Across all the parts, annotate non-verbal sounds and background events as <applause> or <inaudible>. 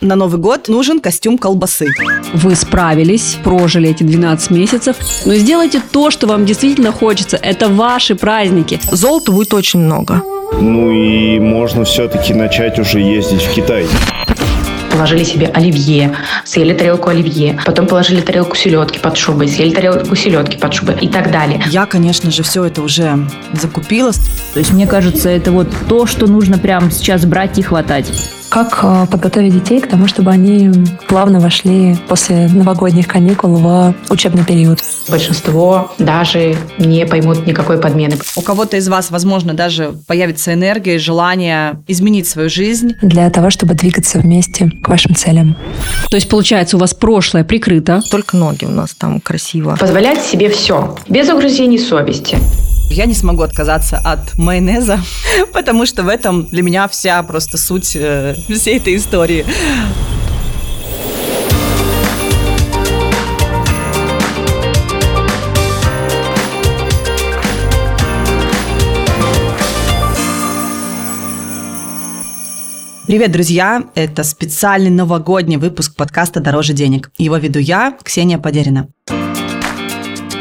На Новый год нужен костюм колбасы. Вы справились, прожили эти 12 месяцев, но сделайте то, что вам действительно хочется. Это ваши праздники. Золота будет очень много. Ну и можно все-таки начать уже ездить в Китай. Положили себе оливье, съели тарелку оливье, потом положили тарелку селедки под шубой, съели тарелку селедки под шубой и так далее. Я, конечно же, все это уже закупила. То есть, мне кажется, это вот то, что нужно прямо сейчас брать и хватать. Как э, подготовить детей к тому, чтобы они плавно вошли после новогодних каникул в учебный период? Большинство даже не поймут никакой подмены. У кого-то из вас, возможно, даже появится энергия и желание изменить свою жизнь. Для того, чтобы двигаться вместе к вашим целям. То есть, получается, у вас прошлое прикрыто. Только ноги у нас там красиво. Позволять себе все, без угрызений совести. Я не смогу отказаться от майонеза, <laughs> потому что в этом для меня вся просто суть э, всей этой истории. Привет, друзья! Это специальный новогодний выпуск подкаста «Дороже денег». Его веду я, Ксения Подерина.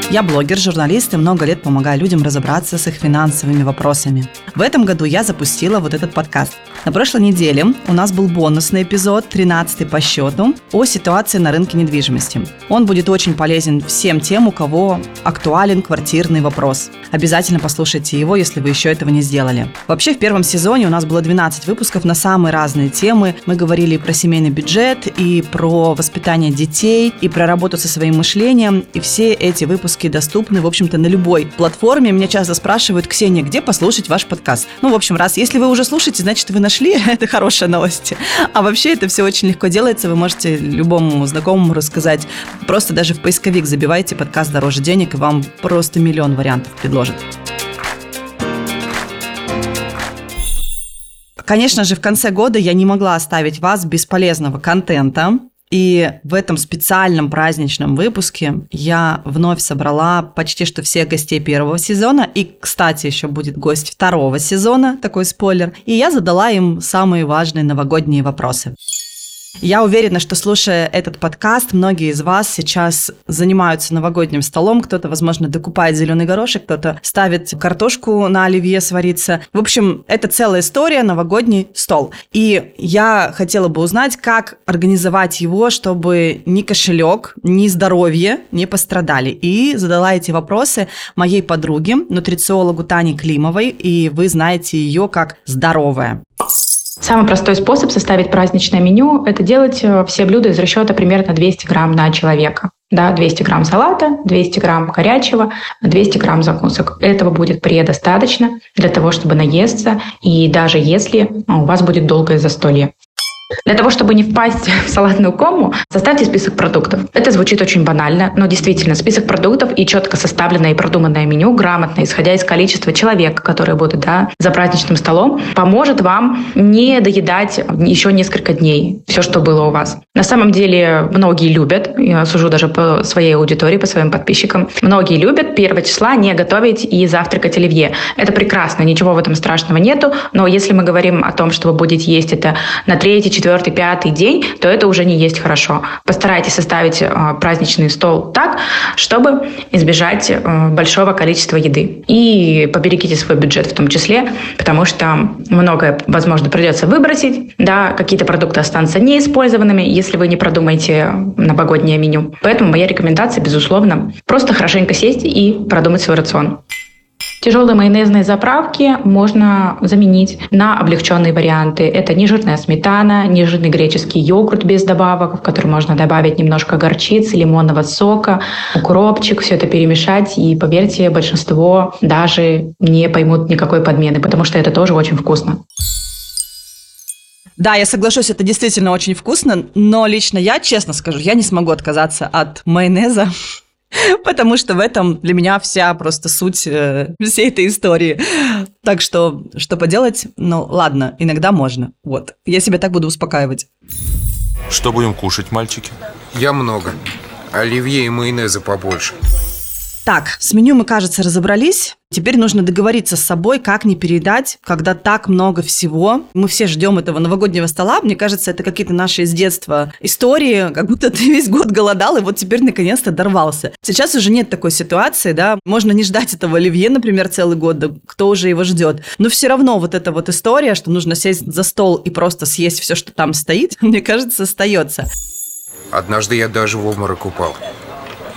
Я блогер, журналист и много лет помогаю людям разобраться с их финансовыми вопросами. В этом году я запустила вот этот подкаст. На прошлой неделе у нас был бонусный эпизод, 13 по счету, о ситуации на рынке недвижимости. Он будет очень полезен всем тем, у кого актуален квартирный вопрос. Обязательно послушайте его, если вы еще этого не сделали. Вообще, в первом сезоне у нас было 12 выпусков на самые разные темы. Мы говорили про семейный бюджет, и про воспитание детей, и про работу со своим мышлением. И все эти выпуски доступны, в общем-то, на любой платформе. Меня часто спрашивают, Ксения, где послушать ваш подкаст? Ну, в общем, раз, если вы уже слушаете, значит, вы нашли, <laughs> это хорошая новость. А вообще это все очень легко делается, вы можете любому знакомому рассказать. Просто даже в поисковик забивайте подкаст «Дороже денег», и вам просто миллион вариантов предложат. Конечно же, в конце года я не могла оставить вас без полезного контента. И в этом специальном праздничном выпуске я вновь собрала почти что всех гостей первого сезона. И, кстати, еще будет гость второго сезона, такой спойлер. И я задала им самые важные новогодние вопросы. Я уверена, что слушая этот подкаст, многие из вас сейчас занимаются новогодним столом. Кто-то, возможно, докупает зеленый горошек, кто-то ставит картошку на оливье свариться. В общем, это целая история, новогодний стол. И я хотела бы узнать, как организовать его, чтобы ни кошелек, ни здоровье не пострадали. И задала эти вопросы моей подруге, нутрициологу Тане Климовой, и вы знаете ее как здоровая. Самый простой способ составить праздничное меню – это делать э, все блюда из расчета примерно 200 грамм на человека. Да, 200 грамм салата, 200 грамм горячего, 200 грамм закусок. Этого будет предостаточно для того, чтобы наесться, и даже если у вас будет долгое застолье. Для того, чтобы не впасть <laughs> в салатную кому, составьте список продуктов. Это звучит очень банально, но действительно список продуктов и четко составленное и продуманное меню, грамотно, исходя из количества человек, которые будут да, за праздничным столом, поможет вам не доедать еще несколько дней все, что было у вас. На самом деле многие любят, я сужу даже по своей аудитории, по своим подписчикам, многие любят 1 числа не готовить и завтракать оливье. Это прекрасно, ничего в этом страшного нету, но если мы говорим о том, что вы будете есть это на третий, четвертый, пятый день, то это уже не есть хорошо. Постарайтесь составить э, праздничный стол так, чтобы избежать э, большого количества еды. И поберегите свой бюджет в том числе, потому что многое, возможно, придется выбросить, да, какие-то продукты останутся неиспользованными, если вы не продумаете новогоднее меню. Поэтому моя рекомендация, безусловно, просто хорошенько сесть и продумать свой рацион. Тяжелые майонезные заправки можно заменить на облегченные варианты. Это нежирная сметана, нежирный греческий йогурт без добавок, в который можно добавить немножко горчицы, лимонного сока, укропчик, все это перемешать. И поверьте, большинство даже не поймут никакой подмены, потому что это тоже очень вкусно. Да, я соглашусь, это действительно очень вкусно, но лично я, честно скажу, я не смогу отказаться от майонеза. <laughs> Потому что в этом для меня вся просто суть э, всей этой истории. Так что, что поделать? Ну, ладно, иногда можно. Вот. Я себя так буду успокаивать. Что будем кушать, мальчики? Я много. Оливье и майонеза побольше. Так, с меню мы, кажется, разобрались. Теперь нужно договориться с собой, как не передать, когда так много всего. Мы все ждем этого новогоднего стола. Мне кажется, это какие-то наши из детства истории, как будто <laughs> ты весь год голодал, и вот теперь наконец-то дорвался. Сейчас уже нет такой ситуации, да. Можно не ждать этого оливье, например, целый год, да кто уже его ждет. Но все равно вот эта вот история, что нужно сесть за стол и просто съесть все, что там стоит, <laughs> мне кажется, остается. Однажды я даже в обморок упал.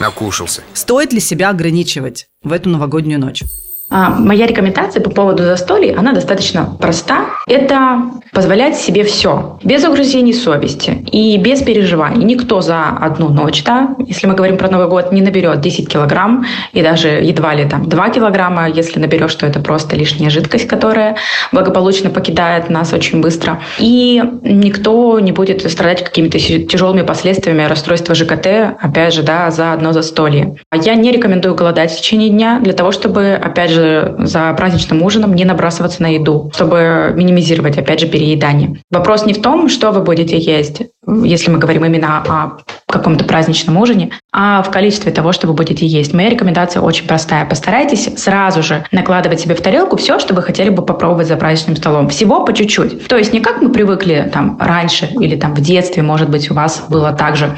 Накушался. Стоит ли себя ограничивать в эту новогоднюю ночь? А, Моя рекомендация по поводу застолий, она достаточно проста. Это позволять себе все, без угрызений совести и без переживаний. Никто за одну ночь, да, если мы говорим про Новый год, не наберет 10 килограмм и даже едва ли там 2 килограмма. Если наберешь, то это просто лишняя жидкость, которая благополучно покидает нас очень быстро. И никто не будет страдать какими-то тяжелыми последствиями расстройства ЖКТ, опять же, да, за одно застолье. Я не рекомендую голодать в течение дня для того, чтобы, опять же, за праздничным ужином не набрасываться на еду, чтобы минимизировать, опять же, переедание. Вопрос не в том, что вы будете есть, если мы говорим именно о каком-то праздничном ужине, а в количестве того, что вы будете есть. Моя рекомендация очень простая. Постарайтесь сразу же накладывать себе в тарелку все, что вы хотели бы попробовать за праздничным столом. Всего по чуть-чуть. То есть не как мы привыкли там раньше или там в детстве, может быть, у вас было так же,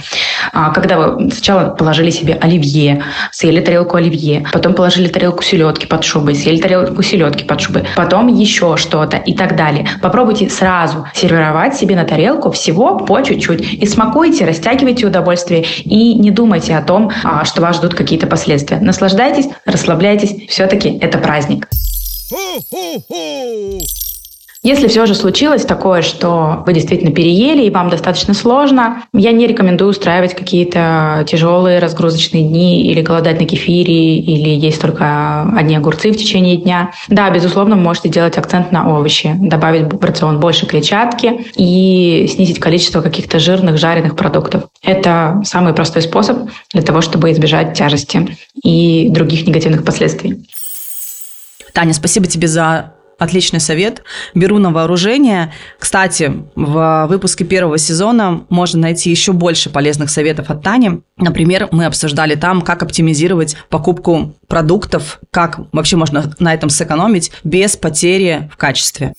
а, когда вы сначала положили себе оливье, съели тарелку оливье, потом положили тарелку селедки под шубой, съели тарелку селедки под шубой, потом еще что-то и так далее. Попробуйте сразу сервировать себе на тарелку всего по чуть-чуть. И смакуйте, растягивайте удовольствие и не думайте о том, а, что вас ждут какие-то последствия. Наслаждайтесь, расслабляйтесь. Все-таки это праздник. Если все же случилось такое, что вы действительно переели и вам достаточно сложно, я не рекомендую устраивать какие-то тяжелые разгрузочные дни или голодать на кефире, или есть только одни огурцы в течение дня. Да, безусловно, вы можете делать акцент на овощи, добавить в рацион больше клетчатки и снизить количество каких-то жирных, жареных продуктов. Это самый простой способ для того, чтобы избежать тяжести и других негативных последствий. Таня, спасибо тебе за Отличный совет. Беру на вооружение. Кстати, в выпуске первого сезона можно найти еще больше полезных советов от Тани. Например, мы обсуждали там, как оптимизировать покупку продуктов, как вообще можно на этом сэкономить без потери в качестве.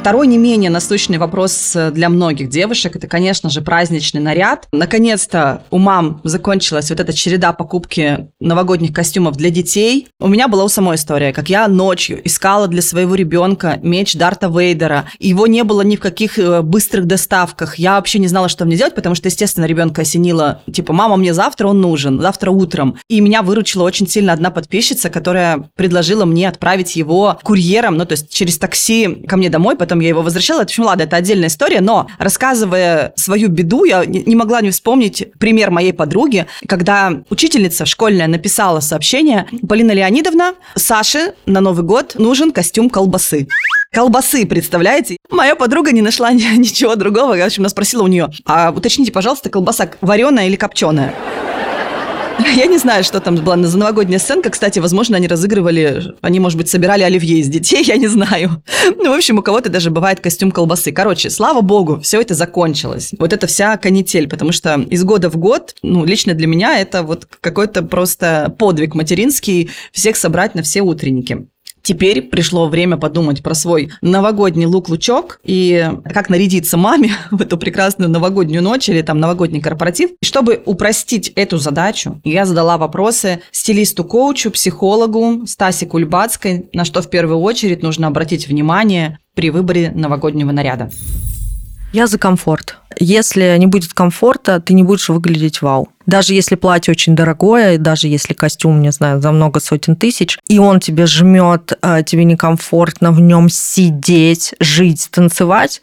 Второй не менее насущный вопрос для многих девушек – это, конечно же, праздничный наряд. Наконец-то у мам закончилась вот эта череда покупки новогодних костюмов для детей. У меня была у самой история, как я ночью искала для своего ребенка меч Дарта Вейдера. Его не было ни в каких э, быстрых доставках. Я вообще не знала, что мне делать, потому что, естественно, ребенка осенило, типа, мама, мне завтра он нужен, завтра утром. И меня выручила очень сильно одна подписчица, которая предложила мне отправить его курьером, ну, то есть через такси ко мне домой, потом я его возвращала. В общем, ладно, это отдельная история, но рассказывая свою беду, я не могла не вспомнить пример моей подруги, когда учительница школьная написала сообщение «Полина Леонидовна, Саше на Новый год нужен костюм колбасы». Колбасы, представляете? Моя подруга не нашла <laughs> ничего другого. Я, в общем, спросила у нее, а уточните, пожалуйста, колбаса вареная или копченая? Я не знаю, что там была за новогодняя сценка. Кстати, возможно, они разыгрывали, они, может быть, собирали оливье из детей, <laughs> я не знаю. Ну, в общем, у кого-то даже бывает костюм колбасы. Короче, слава богу, все это закончилось. Вот это вся канитель, потому что из года в год, ну, лично для меня это вот какой-то просто подвиг материнский всех собрать на все утренники. Теперь пришло время подумать про свой новогодний лук-лучок и как нарядиться маме <laughs> в эту прекрасную новогоднюю ночь или там новогодний корпоратив. Чтобы упростить эту задачу, я задала вопросы стилисту-коучу, психологу Стасе Кульбацкой, на что в первую очередь нужно обратить внимание при выборе новогоднего наряда. Я за комфорт. Если не будет комфорта, ты не будешь выглядеть вау. Даже если платье очень дорогое, даже если костюм, не знаю, за много сотен тысяч, и он тебе жмет, а, тебе некомфортно в нем сидеть, жить, танцевать,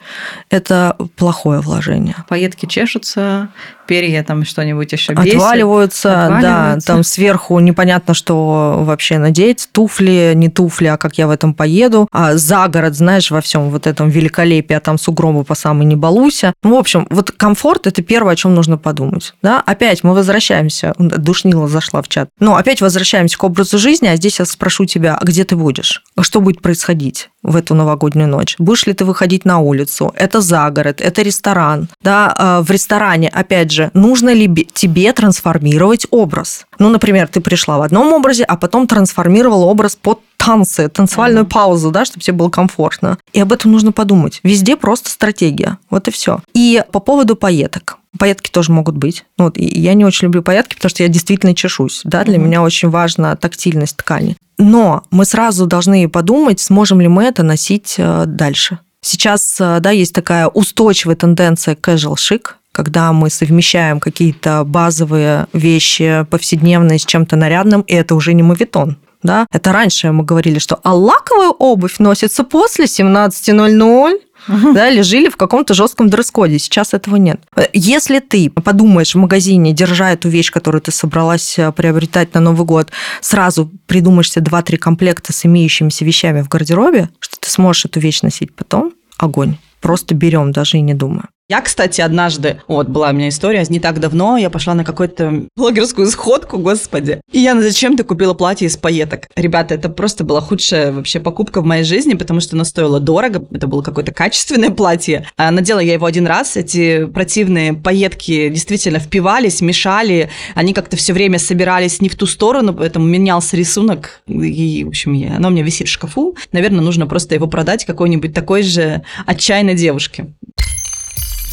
это плохое вложение. Поетки чешутся, перья там что-нибудь еще бесит. Отваливаются, Отваливаются, да, там сверху непонятно, что вообще надеть, туфли, не туфли, а как я в этом поеду, а за город, знаешь, во всем вот этом великолепии, а там сугробы по самой не балуйся. Ну, в общем, вот комфорт – это первое, о чем нужно подумать. Да? Опять мы возвращаемся, душнила зашла в чат. Но опять возвращаемся к образу жизни, а здесь я спрошу тебя, а где ты будешь? что будет происходить в эту новогоднюю ночь? Будешь ли ты выходить на улицу? Это загород, это ресторан. Да, а, в ресторане, опять же, нужно ли тебе трансформировать образ? Ну, например, ты пришла в одном образе, а потом трансформировала образ под танцы, танцевальную mm-hmm. паузу, да, чтобы тебе было комфортно. И об этом нужно подумать. Везде просто стратегия. Вот и все. И по поводу поеток. Поетки тоже могут быть. Ну вот, и я не очень люблю поетки, потому что я действительно чешусь. Да? Для mm-hmm. меня очень важна тактильность ткани. Но мы сразу должны подумать, сможем ли мы это носить э, дальше. Сейчас э, да, есть такая устойчивая тенденция casual chic, когда мы совмещаем какие-то базовые вещи повседневные с чем-то нарядным, и это уже не мавитон. Да? Это раньше мы говорили, что а лаковая обувь носится после 17.00, угу. да, или жили в каком-то жестком дресс-коде. Сейчас этого нет. Если ты подумаешь в магазине, держа эту вещь, которую ты собралась э, приобретать на Новый год, сразу придумаешь себе 2-3 комплекта с имеющимися вещами в гардеробе, что ты сможешь эту вещь носить потом, огонь. Просто берем, даже и не думая. Я, кстати, однажды, вот была у меня история, не так давно я пошла на какую-то блогерскую сходку, господи, и я зачем-то купила платье из пайеток. Ребята, это просто была худшая вообще покупка в моей жизни, потому что оно стоило дорого, это было какое-то качественное <laughs> платье. А надела я его один раз, эти противные пайетки действительно впивались, мешали, они как-то все время собирались не в ту сторону, поэтому менялся рисунок, и, в общем, я, оно у меня висит в шкафу. Наверное, нужно просто его продать какой-нибудь такой же отчаянной девушке.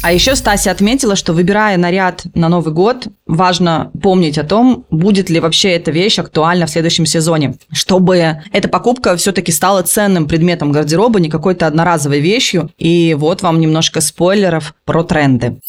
А еще Стася отметила, что выбирая наряд на Новый год, важно помнить о том, будет ли вообще эта вещь актуальна в следующем сезоне, чтобы эта покупка все-таки стала ценным предметом гардероба, не какой-то одноразовой вещью. И вот вам немножко спойлеров про тренды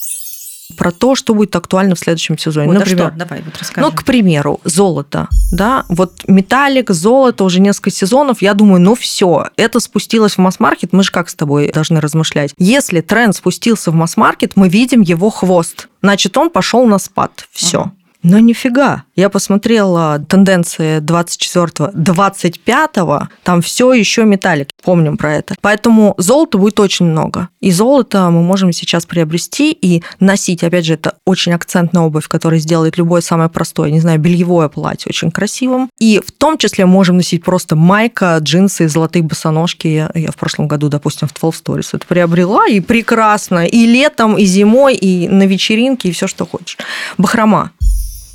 про то, что будет актуально в следующем сезоне. Вот, Например, а что? Давай, вот. Ну, к примеру, золото, да, вот металлик, золото уже несколько сезонов, я думаю, ну все, это спустилось в масс-маркет, мы же как с тобой должны размышлять. Если тренд спустился в масс-маркет, мы видим его хвост, значит, он пошел на спад, все. Uh-huh. Но нифига. Я посмотрела тенденции 24-го, 25-го, там все еще металлик. Помним про это. Поэтому золота будет очень много. И золото мы можем сейчас приобрести и носить. Опять же, это очень акцентная обувь, которая сделает любое самое простое, не знаю, бельевое платье очень красивым. И в том числе можем носить просто майка, джинсы, золотые босоножки. Я, я в прошлом году, допустим, в 12 Stories это приобрела, и прекрасно. И летом, и зимой, и на вечеринке, и все, что хочешь. Бахрома.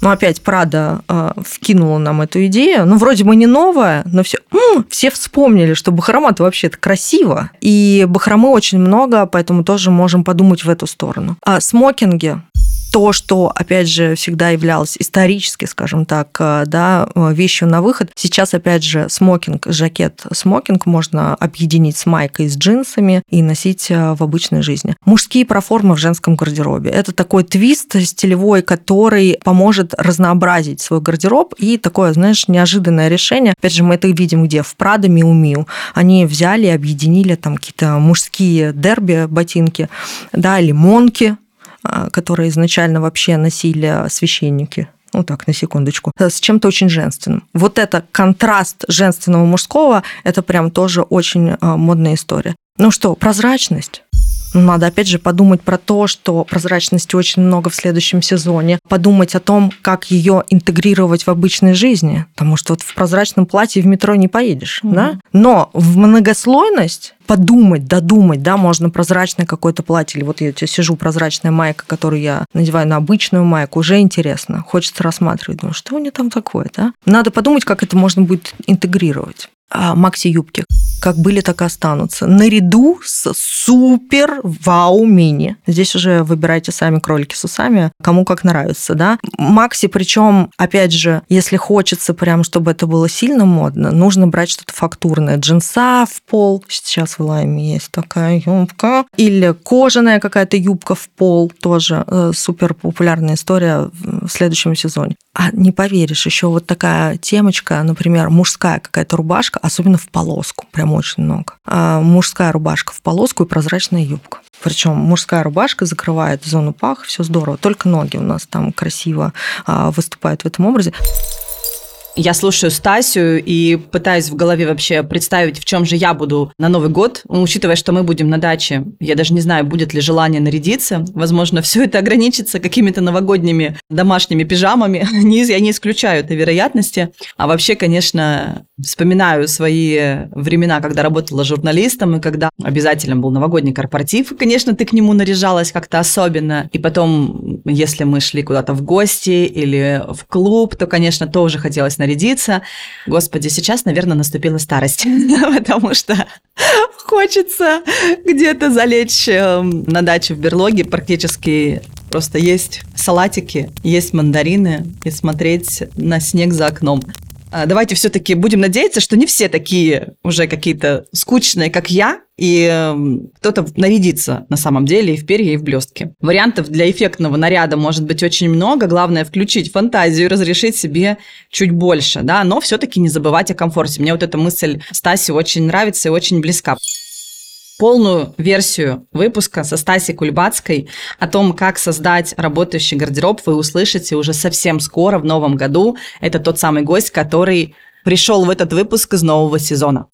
Ну, опять Прада э, вкинула нам эту идею. Ну, вроде бы не новая, но все, м-м, все вспомнили, что бахрома это вообще-то красиво. И бахромы очень много, поэтому тоже можем подумать в эту сторону. А смокинги то, что, опять же, всегда являлось исторически, скажем так, э, да, э, вещью на выход. Сейчас, опять же, смокинг, жакет смокинг можно объединить с майкой, с джинсами и носить э, в обычной жизни. Мужские проформы в женском гардеробе. Это такой твист стилевой, который поможет разнообразить свой гардероб и такое, знаешь, неожиданное решение. Опять же, мы это видим где? В Прада, Миу Миу. Они взяли объединили там какие-то мужские дерби ботинки, да, или монки, которые изначально вообще носили священники. Ну так, на секундочку. С чем-то очень женственным. Вот это контраст женственного мужского, это прям тоже очень а, модная история. Ну что, прозрачность. Надо опять же подумать про то, что прозрачности очень много в следующем сезоне. Подумать о том, как ее интегрировать в обычной жизни. Потому что вот в прозрачном платье в метро не поедешь. Mm-hmm. Да? Но в многослойность подумать, додумать, да, можно прозрачное какое-то платье, или вот я сижу, прозрачная майка, которую я надеваю на обычную майку, уже интересно, хочется рассматривать, думаю, что у нее там такое, да? Надо подумать, как это можно будет интегрировать. А, макси-юбки как были, так и останутся. Наряду с супер вау мини. Здесь уже выбирайте сами кролики с усами, кому как нравится, да. Макси, причем, опять же, если хочется прям, чтобы это было сильно модно, нужно брать что-то фактурное. Джинса в пол. Сейчас в лайме есть такая юбка. Или кожаная какая-то юбка в пол. Тоже э, супер популярная история в следующем сезоне. А не поверишь, еще вот такая темочка, например, мужская какая-то рубашка, особенно в полоску, прям очень много. А мужская рубашка в полоску и прозрачная юбка. Причем мужская рубашка закрывает зону пах, все здорово. Только ноги у нас там красиво а, выступают в этом образе. Я слушаю Стасю и пытаюсь в голове вообще представить, в чем же я буду на Новый год, учитывая, что мы будем на даче. Я даже не знаю, будет ли желание нарядиться. Возможно, <laughs> все это ограничится какими-то новогодними домашними пижамами. <laughs> Я не исключаю этой вероятности. А вообще, конечно, вспоминаю свои времена, когда работала журналистом, и когда обязательно был новогодний корпоратив. И, конечно, ты к нему наряжалась как-то особенно. И потом, если мы шли куда-то в гости или в клуб, то, конечно, тоже хотелось нарядиться. Господи, сейчас, наверное, наступила старость, <laughs> потому что хочется где-то залечь эм, на даче в берлоге практически Просто есть салатики, есть мандарины и смотреть на снег за окном. А, давайте все-таки будем надеяться, что не все такие уже какие-то скучные, как я, и э, кто-то нарядится на самом деле и в перья, и в блестки. Вариантов для эффектного наряда может быть очень много, главное включить фантазию и разрешить себе чуть больше, да, но все-таки не забывать о комфорте. Мне вот эта мысль Стаси очень нравится и очень близка. Полную версию выпуска со Стасей Кульбацкой о том, как создать работающий гардероб, вы услышите уже совсем скоро, в новом году. Это тот самый гость, который пришел в этот выпуск из нового сезона.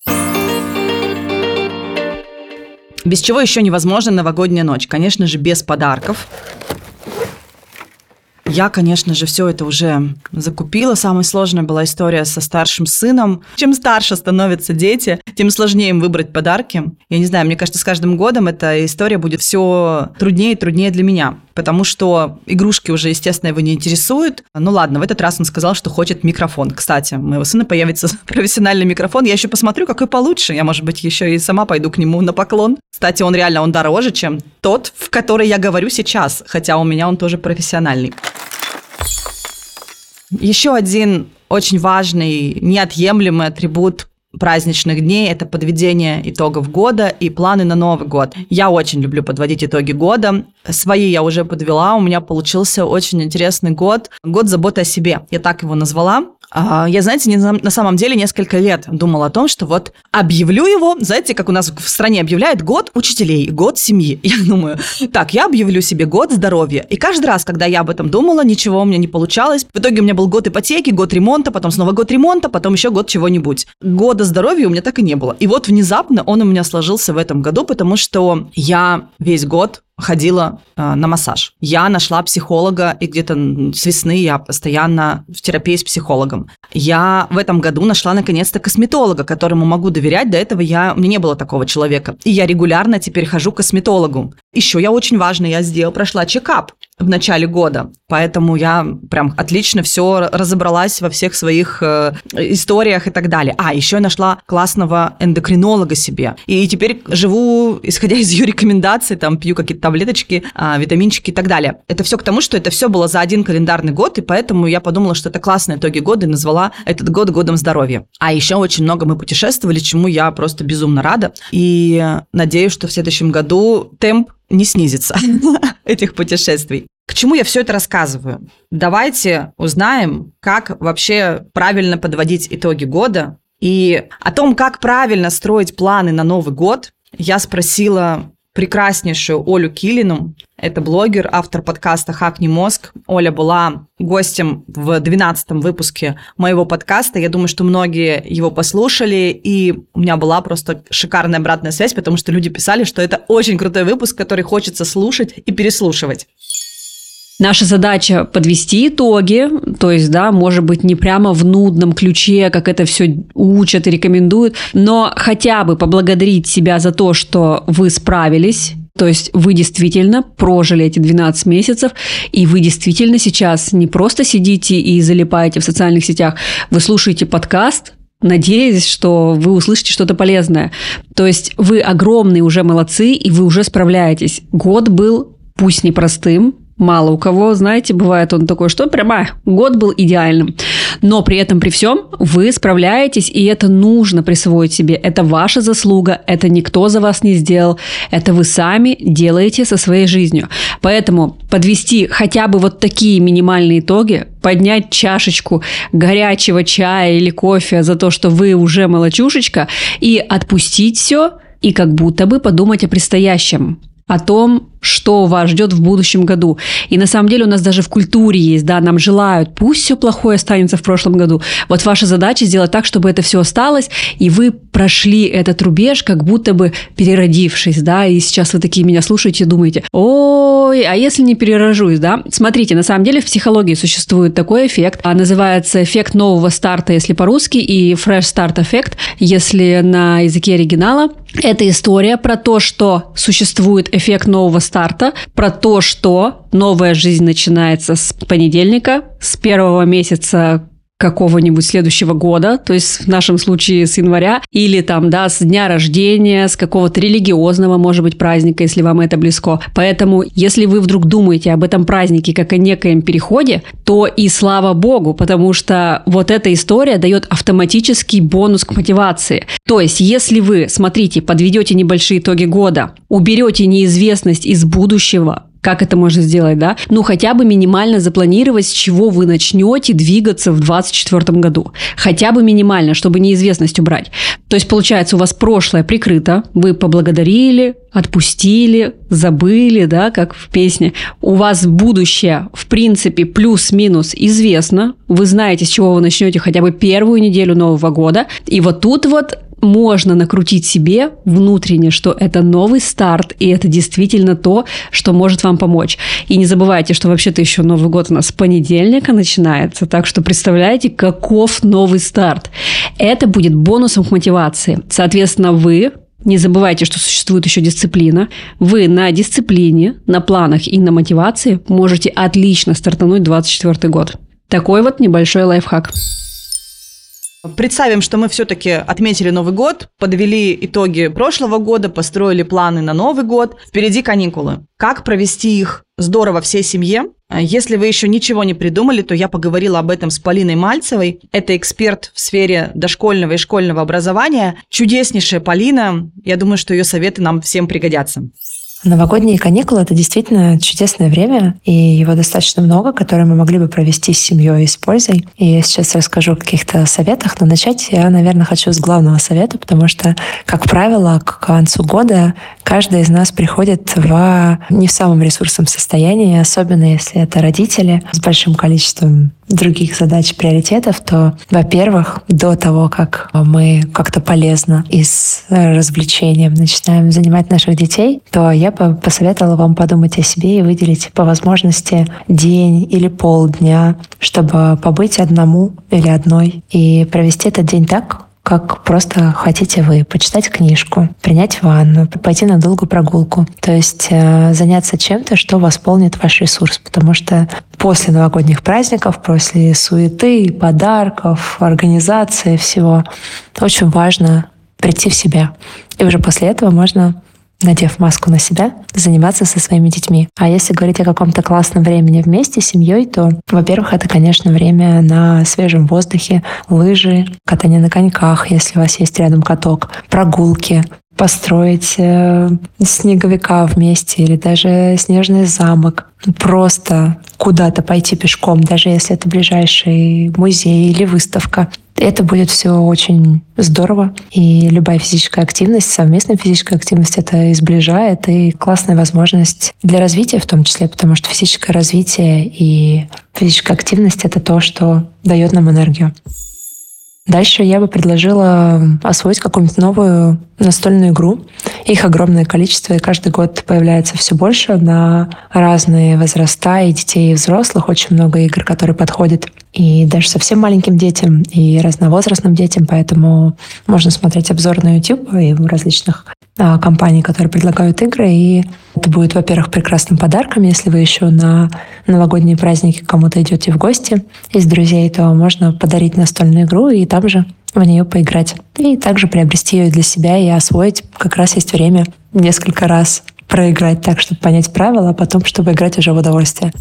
Без чего еще невозможна новогодняя ночь? Конечно же, без подарков. Я, конечно же, все это уже закупила. Самая сложная была история со старшим сыном. Чем старше становятся дети, тем сложнее им выбрать подарки. Я не знаю, мне кажется, с каждым годом эта история будет все труднее и труднее для меня потому что игрушки уже, естественно, его не интересуют. Ну ладно, в этот раз он сказал, что хочет микрофон. Кстати, у моего сына появится <laughs> профессиональный микрофон. Я еще посмотрю, какой получше. Я, может быть, еще и сама пойду к нему на поклон. Кстати, он реально, он дороже, чем тот, в который я говорю сейчас, хотя у меня он тоже профессиональный. Еще один очень важный, неотъемлемый атрибут праздничных дней – это подведение итогов года и планы на Новый год. Я очень люблю подводить итоги года. Свои я уже подвела, у меня получился очень интересный год. Год заботы о себе, я так его назвала. А, я, знаете, на самом деле несколько лет думала о том, что вот объявлю его, знаете, как у нас в стране объявляют год учителей, год семьи. <laughs> Я думаю, так, я объявлю себе год здоровья. И каждый раз, когда я об этом думала, ничего у меня не получалось. В итоге у меня был год ипотеки, год ремонта, потом снова год ремонта, потом еще год чего-нибудь. Года здоровья у меня так и не было. И вот внезапно он у меня сложился в этом году, потому что я весь год ходила э, на массаж. Я нашла психолога, и где-то с весны я постоянно в терапии с психологом. Я в этом году нашла наконец-то косметолога, которому могу доверять. До этого я, у меня не было такого человека. И я регулярно теперь хожу к косметологу. Еще я очень важно, я сделала, прошла чекап в начале года. Поэтому я прям отлично все разобралась во всех своих э, историях и так далее. А, еще я нашла классного эндокринолога себе. И теперь живу, исходя <laughs> из ее рекомендаций, там пью какие-то таблеточки, э, витаминчики и так далее. Это все к тому, что это все было за один календарный год, и поэтому я подумала, что это классные итоги года и назвала этот год годом здоровья. А еще очень много мы путешествовали, чему я просто безумно рада. И надеюсь, что в следующем году темп не снизится <laughs> этих путешествий. К чему я все это рассказываю? Давайте узнаем, как вообще правильно подводить итоги года. И о том, как правильно строить планы на Новый год, я спросила прекраснейшую Олю Килину. Это блогер, автор подкаста «Хакни мозг». Оля была гостем в 12 выпуске моего подкаста. Я думаю, что многие его послушали, и у меня была просто шикарная обратная связь, потому что люди писали, что это очень крутой выпуск, который хочется слушать и переслушивать. Наша задача подвести итоги, то есть, да, может быть, не прямо в нудном ключе, как это все учат и рекомендуют, но хотя бы поблагодарить себя за то, что вы справились, то есть вы действительно прожили эти 12 месяцев, и вы действительно сейчас не просто сидите и залипаете в социальных сетях, вы слушаете подкаст, надеясь, что вы услышите что-то полезное. То есть вы огромные уже молодцы, и вы уже справляетесь. Год был пусть непростым, Мало у кого, знаете, бывает он такой, что прямо год был идеальным. Но при этом, при всем, вы справляетесь, и это нужно присвоить себе. Это ваша заслуга, это никто за вас не сделал, это вы сами делаете со своей жизнью. Поэтому подвести хотя бы вот такие минимальные итоги, поднять чашечку горячего чая или кофе за то, что вы уже молочушечка, и отпустить все, и как будто бы подумать о предстоящем о том, что вас ждет в будущем году. И на самом деле у нас даже в культуре есть, да, нам желают, пусть все плохое останется в прошлом году. Вот ваша задача сделать так, чтобы это все осталось, и вы прошли этот рубеж, как будто бы переродившись, да, и сейчас вы такие меня слушаете и думаете, ой, а если не перерожусь, да? Смотрите, на самом деле в психологии существует такой эффект, а называется эффект нового старта, если по-русски, и fresh start эффект, если на языке оригинала. Это история про то, что существует эффект нового старта, про то, что новая жизнь начинается с понедельника, с первого месяца какого-нибудь следующего года, то есть в нашем случае с января, или там, да, с дня рождения, с какого-то религиозного, может быть, праздника, если вам это близко. Поэтому, если вы вдруг думаете об этом празднике как о некоем переходе, то и слава богу, потому что вот эта история дает автоматический бонус к мотивации. То есть, если вы, смотрите, подведете небольшие итоги года, уберете неизвестность из будущего, как это можно сделать, да? Ну, хотя бы минимально запланировать, с чего вы начнете двигаться в 2024 году. Хотя бы минимально, чтобы неизвестность убрать. То есть, получается, у вас прошлое прикрыто, вы поблагодарили, отпустили, забыли, да, как в песне. У вас будущее, в принципе, плюс-минус известно. Вы знаете, с чего вы начнете хотя бы первую неделю Нового года. И вот тут вот можно накрутить себе внутренне, что это новый старт, и это действительно то, что может вам помочь. И не забывайте, что вообще-то еще Новый год у нас с понедельника начинается, так что представляете, каков новый старт. Это будет бонусом к мотивации. Соответственно, вы не забывайте, что существует еще дисциплина. Вы на дисциплине, на планах и на мотивации можете отлично стартануть 2024 год. Такой вот небольшой лайфхак. Представим, что мы все-таки отметили Новый год, подвели итоги прошлого года, построили планы на Новый год. Впереди каникулы. Как провести их здорово всей семье? Если вы еще ничего не придумали, то я поговорила об этом с Полиной Мальцевой. Это эксперт в сфере дошкольного и школьного образования. Чудеснейшая Полина. Я думаю, что ее советы нам всем пригодятся. Новогодние каникулы — это действительно чудесное время, и его достаточно много, которое мы могли бы провести с семьей и с пользой. И я сейчас расскажу о каких-то советах, но начать я, наверное, хочу с главного совета, потому что, как правило, к концу года каждый из нас приходит в не в самом ресурсном состоянии, особенно если это родители с большим количеством других задач, приоритетов, то, во-первых, до того, как мы как-то полезно и с развлечением начинаем занимать наших детей, то я бы посоветовала вам подумать о себе и выделить по возможности день или полдня, чтобы побыть одному или одной и провести этот день так, как просто хотите вы, почитать книжку, принять ванну, пойти на долгую прогулку. То есть э, заняться чем-то, что восполнит ваш ресурс. Потому что после новогодних праздников, после суеты, подарков, организации всего, очень важно прийти в себя. И уже после этого можно надев маску на себя, заниматься со своими детьми. А если говорить о каком-то классном времени вместе с семьей, то, во-первых, это, конечно, время на свежем воздухе, лыжи, катание на коньках, если у вас есть рядом каток, прогулки, построить э, снеговика вместе или даже снежный замок. Просто куда-то пойти пешком, даже если это ближайший музей или выставка. Это будет все очень здорово. И любая физическая активность, совместная физическая активность это изближает и классная возможность для развития в том числе, потому что физическое развитие и физическая активность — это то, что дает нам энергию. Дальше я бы предложила освоить какую-нибудь новую настольную игру. Их огромное количество, и каждый год появляется все больше на разные возраста, и детей, и взрослых. Очень много игр, которые подходят и даже совсем маленьким детям, и разновозрастным детям, поэтому можно смотреть обзор на YouTube и в различных а, компаний, которые предлагают игры, и это будет, во-первых, прекрасным подарком, если вы еще на новогодние праздники кому-то идете в гости из друзей, то можно подарить настольную игру и там же в нее поиграть. И также приобрести ее для себя и освоить. Как раз есть время несколько раз проиграть так, чтобы понять правила, а потом, чтобы играть уже в удовольствие.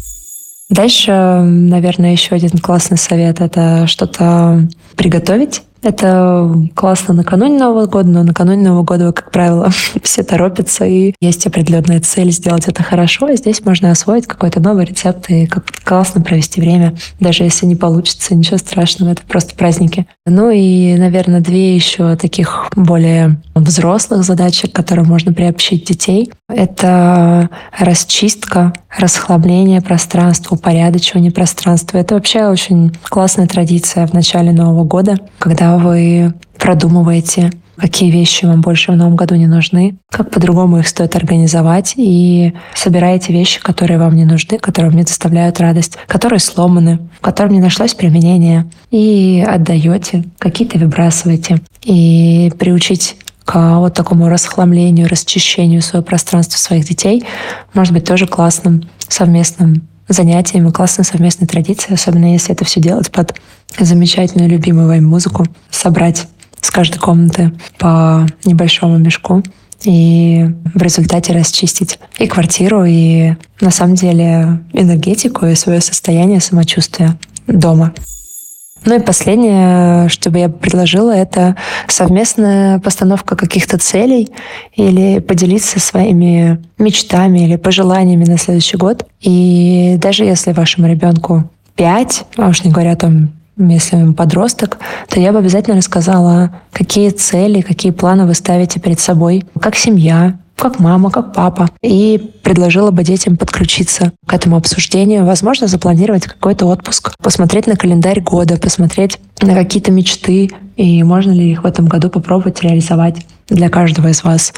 Дальше, наверное, еще один классный совет — это что-то приготовить Это классно накануне Нового года, но накануне Нового года, как правило, <laughs> все торопятся, и есть определенная цель сделать это хорошо. И здесь можно освоить какой-то новый рецепт и как классно провести время. Даже если не получится, ничего страшного, это просто праздники. Ну и, наверное, две еще таких более взрослых задачек, к которым можно приобщить детей. Это расчистка, расхламление пространства, упорядочивание пространства. Это вообще очень классная традиция в начале Нового года, когда вы продумываете, какие вещи вам больше в новом году не нужны, как по-другому их стоит организовать, и собираете вещи, которые вам не нужны, которые вам не доставляют радость, которые сломаны, которым не нашлось применения, и отдаете, какие-то выбрасываете. И приучить к вот такому расхламлению, расчищению своего пространства своих детей может быть тоже классным совместным занятием и классной совместной традицией, особенно если это все делать под замечательную любимую вами музыку, собрать с каждой комнаты по небольшому мешку и в результате расчистить и квартиру, и на самом деле энергетику и свое состояние самочувствия дома. Ну и последнее, что бы я предложила, это совместная постановка каких-то целей или поделиться своими мечтами или пожеланиями на следующий год. И даже если вашему ребенку 5, а уж не говоря о том, если он подросток, то я бы обязательно рассказала, какие цели, какие планы вы ставите перед собой, как семья, как мама, как папа, и предложила бы детям подключиться к этому обсуждению, возможно, запланировать какой-то отпуск, посмотреть на календарь года, посмотреть на какие-то мечты, и можно ли их в этом году попробовать реализовать для каждого из вас.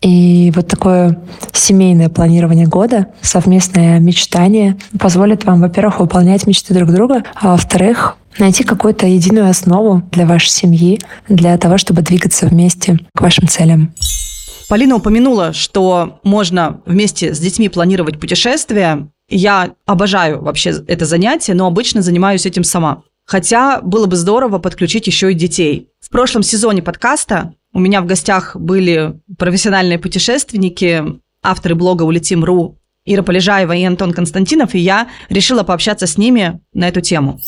И вот такое семейное планирование года, совместное мечтание позволит вам, во-первых, выполнять мечты друг друга, а во-вторых, найти какую-то единую основу для вашей семьи, для того, чтобы двигаться вместе к вашим целям. Полина упомянула, что можно вместе с детьми планировать путешествия. Я обожаю вообще это занятие, но обычно занимаюсь этим сама. Хотя было бы здорово подключить еще и детей. В прошлом сезоне подкаста у меня в гостях были профессиональные путешественники, авторы блога «Улетим.ру» Ира Полежаева и Антон Константинов, и я решила пообщаться с ними на эту тему.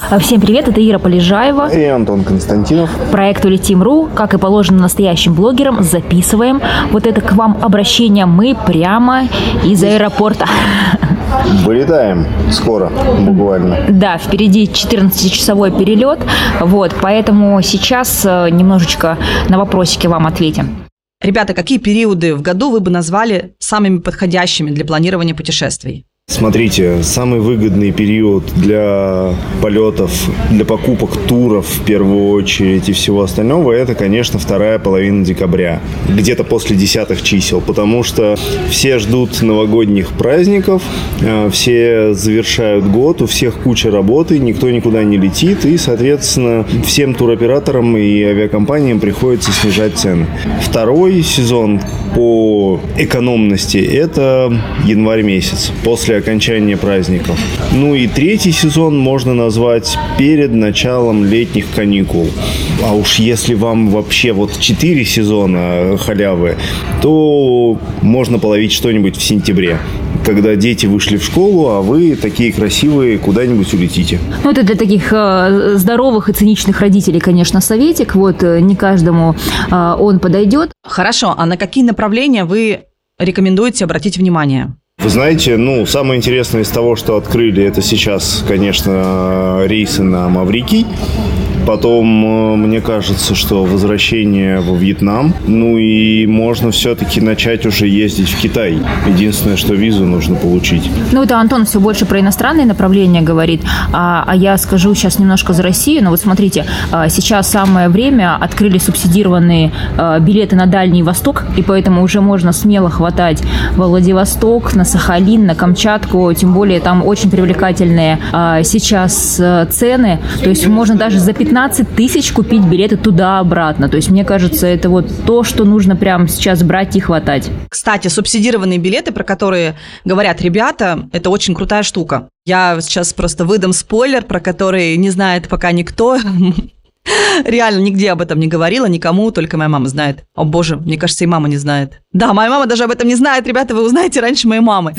А, Всем привет, это Ира Полежаева. И Антон Константинов. Проект Улетим.ру, как и положено настоящим блогерам, записываем. Вот это к вам обращение мы прямо из аэропорта. <laughs> Вылетаем скоро, буквально. Да, впереди 14-часовой перелет, вот, поэтому сейчас э, немножечко на вопросики вам ответим. Ребята, какие периоды в году вы бы назвали самыми подходящими для планирования путешествий? Смотрите, самый выгодный период для полетов, для покупок туров в первую очередь и всего остального, это, конечно, вторая половина декабря, где-то после десятых чисел, потому что все ждут новогодних праздников, э, все завершают год, у всех куча работы, никто никуда не летит, и, соответственно, всем туроператорам и авиакомпаниям приходится снижать цены. Второй сезон по экономности – это январь месяц, после окончания праздников. Ну и третий сезон можно назвать перед началом летних каникул. А уж если вам вообще вот 4 сезона халявы, то можно половить что-нибудь в сентябре когда дети вышли в школу, а вы такие красивые куда-нибудь улетите. Ну, это для таких э, здоровых и циничных родителей, конечно, советик. Вот э, не каждому э, он подойдет. Хорошо, а на какие направления вы рекомендуете обратить внимание? Вы знаете, ну, самое интересное из того, что открыли, это сейчас, конечно, рейсы на Маврикий. Потом, э, мне кажется, что возвращение во Вьетнам. Ну и можно все-таки начать уже ездить в Китай. Единственное, что визу нужно получить. Ну, это Антон все больше про иностранные направления говорит, а, а я скажу сейчас немножко за Россию. Но вот смотрите, а, сейчас самое время, открыли субсидированные а, билеты на Дальний Восток, и поэтому уже можно смело хватать во Владивосток, на Сахалин, на Камчатку, тем более там очень привлекательные а, сейчас а, цены, то есть можно даже за 15 тысяч купить билеты туда-обратно. То есть мне кажется, это вот то, что нужно прямо сейчас брать и хватать. Кстати, субсидированные билеты, про которые говорят ребята, это очень крутая штука. Я сейчас просто выдам спойлер, про который не знает пока никто. <laughs> Реально, нигде об этом не говорила, никому, только моя мама знает. О боже, мне кажется, и мама не знает. Да, моя мама даже об этом не знает, ребята, вы узнаете раньше моей мамы.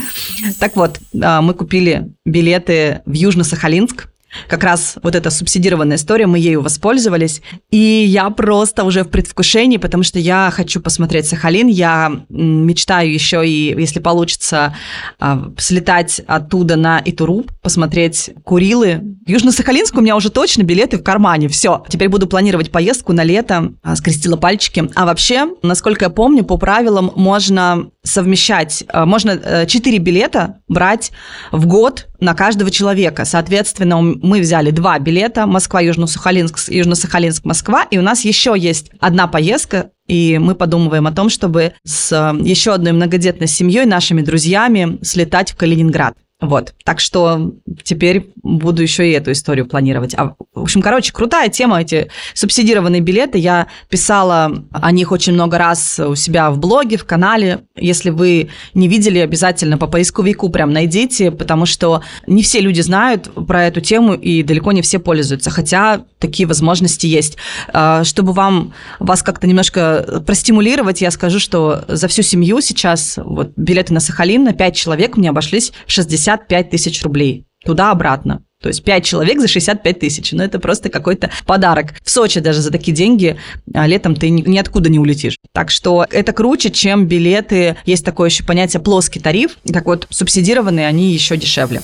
Так вот, а, мы купили билеты в Южно-Сахалинск. Как раз вот эта субсидированная история, мы ею воспользовались. И я просто уже в предвкушении, потому что я хочу посмотреть Сахалин. Я мечтаю еще и, если получится, а, слетать оттуда на Итуруп, посмотреть Курилы. Южно-Сахалинск у меня уже точно билеты в кармане. Все. Теперь буду планировать поездку на лето. А, скрестила пальчики. А вообще, насколько я помню, по правилам можно совмещать, а, можно 4 э, билета брать в год на каждого человека. Соответственно, мы взяли два билета Москва-Южно-Сахалинск, Южно-Сахалинск-Москва, и у нас еще есть одна поездка, и мы подумываем о том, чтобы с э, еще одной многодетной семьей, нашими друзьями, слетать в Калининград. Вот. Так что теперь буду еще и эту историю планировать. А, в общем, короче, крутая тема, эти субсидированные билеты. Я писала о них очень много раз у себя в блоге, в канале. Если вы не видели, обязательно по поисковику прям найдите, потому что не все люди знают про эту тему и далеко не все пользуются, хотя такие возможности есть. А, чтобы вам вас как-то немножко простимулировать, я скажу, что за всю семью сейчас вот билеты на Сахалин на 5 человек мне обошлись 60 65 тысяч рублей туда-обратно. То есть 5 человек за 65 тысяч. Ну, это просто какой-то подарок. В Сочи даже за такие деньги а летом ты ниоткуда не улетишь. Так что это круче, чем билеты. Есть такое еще понятие плоский тариф. Так вот, субсидированные они еще дешевле.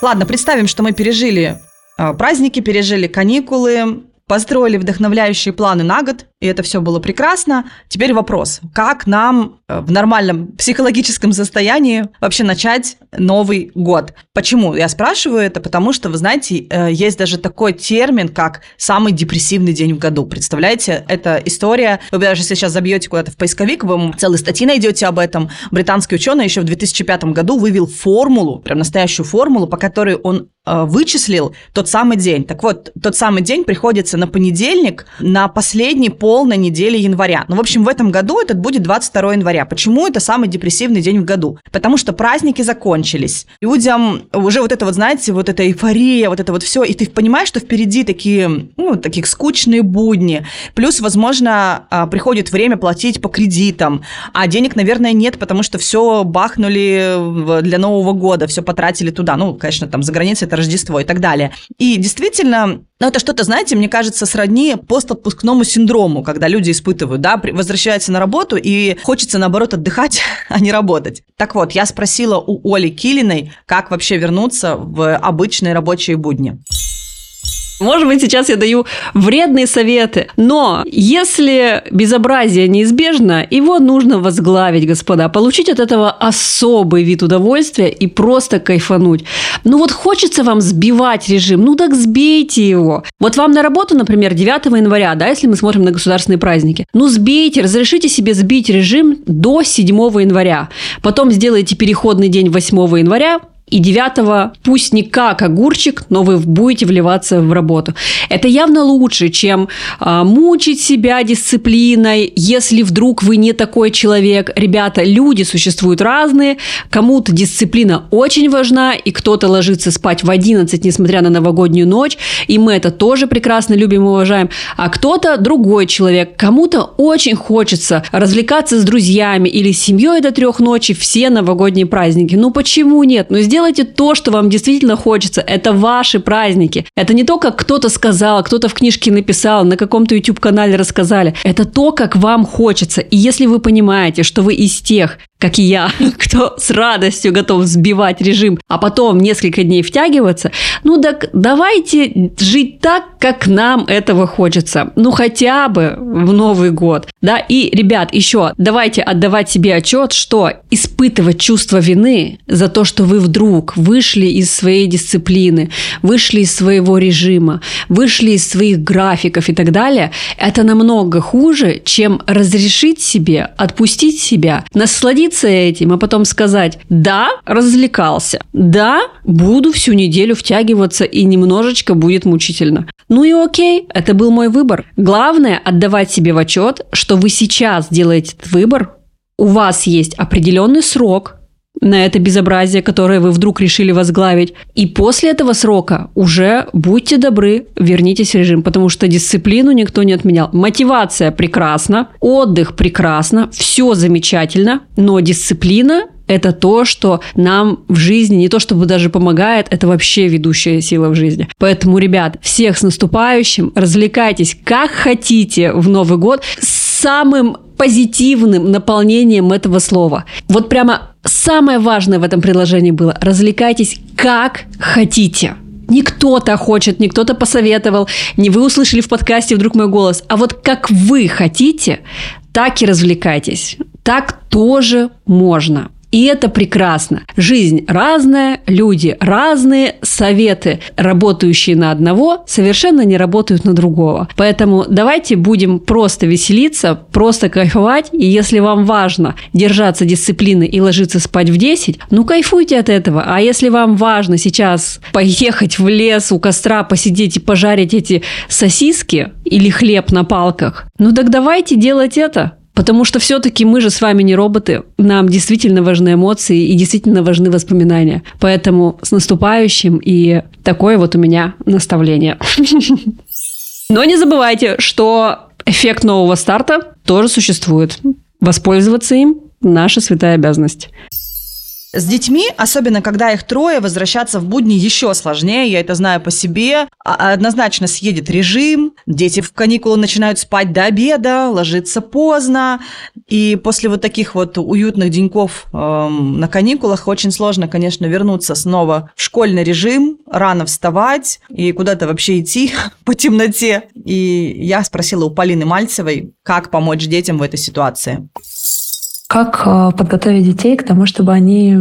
Ладно, представим, что мы пережили а, праздники, пережили каникулы, построили вдохновляющие планы на год, и это все было прекрасно. Теперь вопрос, как нам э, в нормальном психологическом состоянии вообще начать Новый год? Почему? Я спрашиваю это, потому что, вы знаете, э, есть даже такой термин, как самый депрессивный день в году. Представляете, это история, вы даже если сейчас забьете куда-то в поисковик, вы целые статьи найдете об этом. Британский ученый еще в 2005 году вывел формулу, прям настоящую формулу, по которой он э, вычислил тот самый день. Так вот, тот самый день приходится на понедельник, на последний полной неделе января. Ну, в общем, в этом году этот будет 22 января. Почему это самый депрессивный день в году? Потому что праздники закончились. Людям уже вот это вот, знаете, вот эта эйфория, вот это вот все, и ты понимаешь, что впереди такие, ну, такие скучные будни. Плюс, возможно, а, приходит время платить по кредитам, а денег, наверное, нет, потому что все бахнули для Нового года, все потратили туда. Ну, конечно, там за границей это Рождество и так далее. И действительно, ну, это что-то, знаете, мне кажется, сродни постотпускному синдрому, когда люди испытывают, да, возвращаются на работу и хочется, наоборот, отдыхать, <laughs> а не работать. Так вот, я спросила у Оли Килиной, как вообще вернуться в обычные рабочие будни. Может быть, сейчас я даю вредные советы, но если безобразие неизбежно, его нужно возглавить, господа, получить от этого особый вид удовольствия и просто кайфануть. Ну вот хочется вам сбивать режим, ну так сбейте его. Вот вам на работу, например, 9 января, да, если мы смотрим на государственные праздники, ну сбейте, разрешите себе сбить режим до 7 января. Потом сделайте переходный день 8 января, и девятого пусть не как огурчик, но вы будете вливаться в работу. Это явно лучше, чем а, мучить себя дисциплиной, если вдруг вы не такой человек. Ребята, люди существуют разные, кому-то дисциплина очень важна, и кто-то ложится спать в 11, несмотря на новогоднюю ночь, и мы это тоже прекрасно любим и уважаем, а кто-то другой человек, кому-то очень хочется развлекаться с друзьями или с семьей до трех ночи все новогодние праздники. Ну почему нет? Ну сделайте делайте то, что вам действительно хочется. Это ваши праздники. Это не то, как кто-то сказал, кто-то в книжке написал, на каком-то YouTube-канале рассказали. Это то, как вам хочется. И если вы понимаете, что вы из тех, как и я, <laughs> кто с радостью готов сбивать режим, а потом несколько дней втягиваться, ну так давайте жить так, как нам этого хочется. Ну хотя бы в Новый год. Да, и, ребят, еще давайте отдавать себе отчет, что испытывать чувство вины за то, что вы вдруг вышли из своей дисциплины, вышли из своего режима, вышли из своих графиков и так далее, это намного хуже, чем разрешить себе, отпустить себя, насладиться поделиться этим, а потом сказать, да, развлекался, да, буду всю неделю втягиваться и немножечко будет мучительно. Ну и окей, это был мой выбор. Главное отдавать себе в отчет, что вы сейчас делаете этот выбор, у вас есть определенный срок, на это безобразие, которое вы вдруг решили возглавить. И после этого срока уже будьте добры, вернитесь в режим, потому что дисциплину никто не отменял. Мотивация прекрасна, отдых прекрасно, все замечательно, но дисциплина это то, что нам в жизни не то чтобы даже помогает, это вообще ведущая сила в жизни. Поэтому, ребят, всех с наступающим, развлекайтесь как хотите в Новый год с самым позитивным наполнением этого слова. Вот прямо самое важное в этом предложении было – развлекайтесь как хотите. Не кто-то хочет, не кто-то посоветовал, не вы услышали в подкасте вдруг мой голос, а вот как вы хотите, так и развлекайтесь. Так тоже можно. И это прекрасно. Жизнь разная, люди разные, советы, работающие на одного, совершенно не работают на другого. Поэтому давайте будем просто веселиться, просто кайфовать. И если вам важно держаться дисциплины и ложиться спать в 10, ну кайфуйте от этого. А если вам важно сейчас поехать в лес у костра, посидеть и пожарить эти сосиски или хлеб на палках, ну так давайте делать это. Потому что все-таки мы же с вами не роботы. Нам действительно важны эмоции и действительно важны воспоминания. Поэтому с наступающим и такое вот у меня наставление. <laughs> Но не забывайте, что эффект нового старта тоже существует. Воспользоваться им – наша святая обязанность. С детьми, особенно когда их трое, возвращаться в будни еще сложнее, я это знаю по себе. А, однозначно съедет режим, дети в каникулы начинают спать до обеда, ложиться поздно. И после вот таких вот уютных деньков эм, на каникулах очень сложно, конечно, вернуться снова в школьный режим, рано вставать и куда-то вообще идти <laughs> по темноте. И я спросила у Полины Мальцевой, как помочь детям в этой ситуации. Как э, подготовить детей к тому, чтобы они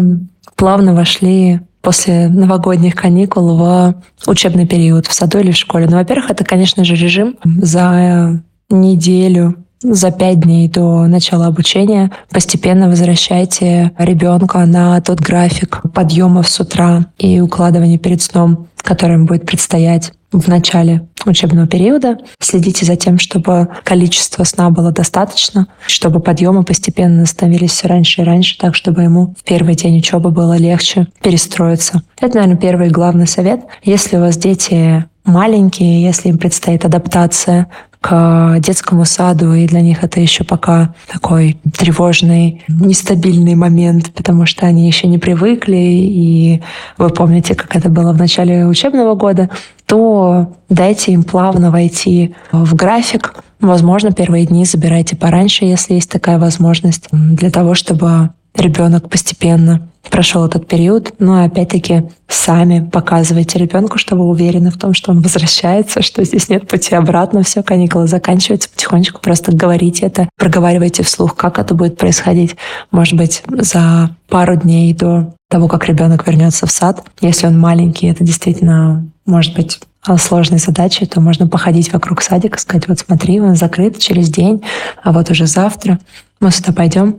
плавно вошли после новогодних каникул в учебный период в саду или в школе? Ну, во-первых, это, конечно же, режим за неделю за пять дней до начала обучения постепенно возвращайте ребенка на тот график подъемов с утра и укладывания перед сном, который будет предстоять в начале учебного периода. Следите за тем, чтобы количество сна было достаточно, чтобы подъемы постепенно становились все раньше и раньше, так чтобы ему в первый день учебы было легче перестроиться. Это, наверное, первый главный совет. Если у вас дети маленькие, если им предстоит адаптация к детскому саду, и для них это еще пока такой тревожный, нестабильный момент, потому что они еще не привыкли, и вы помните, как это было в начале учебного года, то дайте им плавно войти в график. Возможно, первые дни забирайте пораньше, если есть такая возможность, для того, чтобы ребенок постепенно прошел этот период. Но опять-таки сами показывайте ребенку, что вы уверены в том, что он возвращается, что здесь нет пути обратно, все, каникулы заканчиваются, потихонечку просто говорите это, проговаривайте вслух, как это будет происходить. Может быть, за пару дней до того, как ребенок вернется в сад. Если он маленький, это действительно может быть сложной задачей, то можно походить вокруг садика, сказать, вот смотри, он закрыт через день, а вот уже завтра мы сюда пойдем.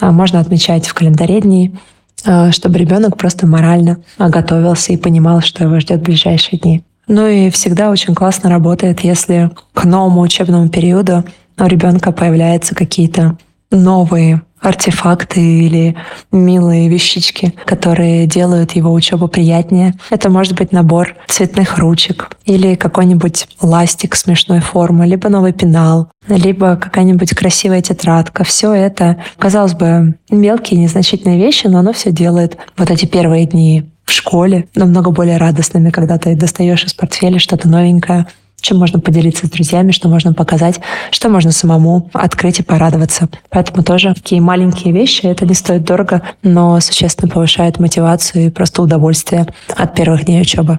А можно отмечать в календаре дни, чтобы ребенок просто морально готовился и понимал, что его ждет в ближайшие дни. Ну и всегда очень классно работает, если к новому учебному периоду у ребенка появляются какие-то новые артефакты или милые вещички, которые делают его учебу приятнее. Это может быть набор цветных ручек или какой-нибудь ластик смешной формы, либо новый пенал, либо какая-нибудь красивая тетрадка. Все это, казалось бы, мелкие, незначительные вещи, но оно все делает вот эти первые дни в школе намного более радостными, когда ты достаешь из портфеля что-то новенькое, чем можно поделиться с друзьями, что можно показать, что можно самому открыть и порадоваться. Поэтому тоже такие маленькие вещи, это не стоит дорого, но существенно повышает мотивацию и просто удовольствие от первых дней учебы.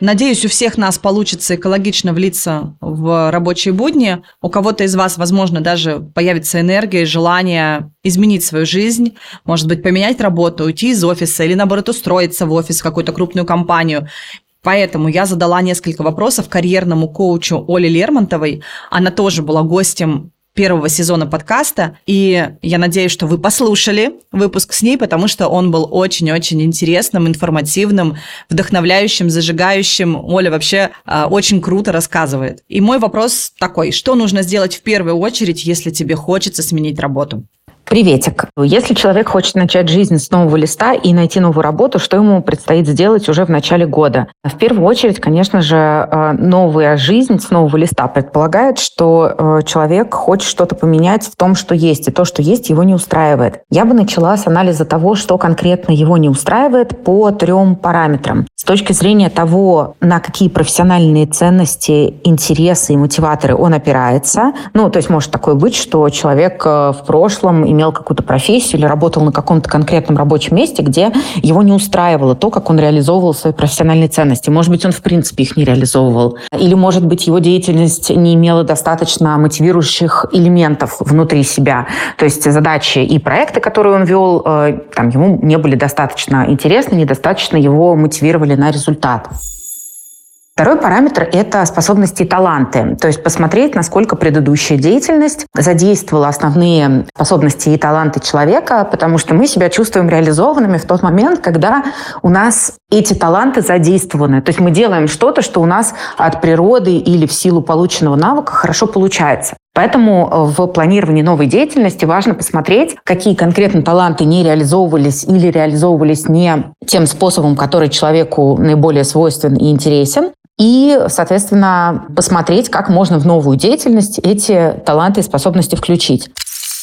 Надеюсь, у всех нас получится экологично влиться в рабочие будни. У кого-то из вас, возможно, даже появится энергия и желание изменить свою жизнь, может быть, поменять работу, уйти из офиса или, наоборот, устроиться в офис, в какую-то крупную компанию. Поэтому я задала несколько вопросов карьерному коучу Оле Лермонтовой. Она тоже была гостем первого сезона подкаста, и я надеюсь, что вы послушали выпуск с ней, потому что он был очень-очень интересным, информативным, вдохновляющим, зажигающим. Оля вообще э, очень круто рассказывает. И мой вопрос такой, что нужно сделать в первую очередь, если тебе хочется сменить работу? Приветик. Если человек хочет начать жизнь с нового листа и найти новую работу, что ему предстоит сделать уже в начале года? В первую очередь, конечно же, э, новая жизнь с нового листа предполагает, что э, человек хочет что-то поменять в том, что есть, и то, что есть, его не устраивает. Я бы начала с анализа того, что конкретно его не устраивает по трем параметрам. С точки зрения того, на какие профессиональные ценности, интересы и мотиваторы он опирается. Ну, то есть может такое быть, что человек э, в прошлом имел имел какую-то профессию или работал на каком-то конкретном рабочем месте, где его не устраивало то, как он реализовывал свои профессиональные ценности. Может быть, он в принципе их не реализовывал. Или, может быть, его деятельность не имела достаточно мотивирующих элементов внутри себя. То есть задачи и проекты, которые он вел, э, там, ему не были достаточно интересны, недостаточно его мотивировали на результат. Второй параметр – это способности и таланты. То есть посмотреть, насколько предыдущая деятельность задействовала основные способности и таланты человека, потому что мы себя чувствуем реализованными в тот момент, когда у нас эти таланты задействованы. То есть мы делаем что-то, что у нас от природы или в силу полученного навыка хорошо получается. Поэтому в планировании новой деятельности важно посмотреть, какие конкретно таланты не реализовывались или реализовывались не тем способом, который человеку наиболее свойствен и интересен, и, соответственно, посмотреть, как можно в новую деятельность эти таланты и способности включить.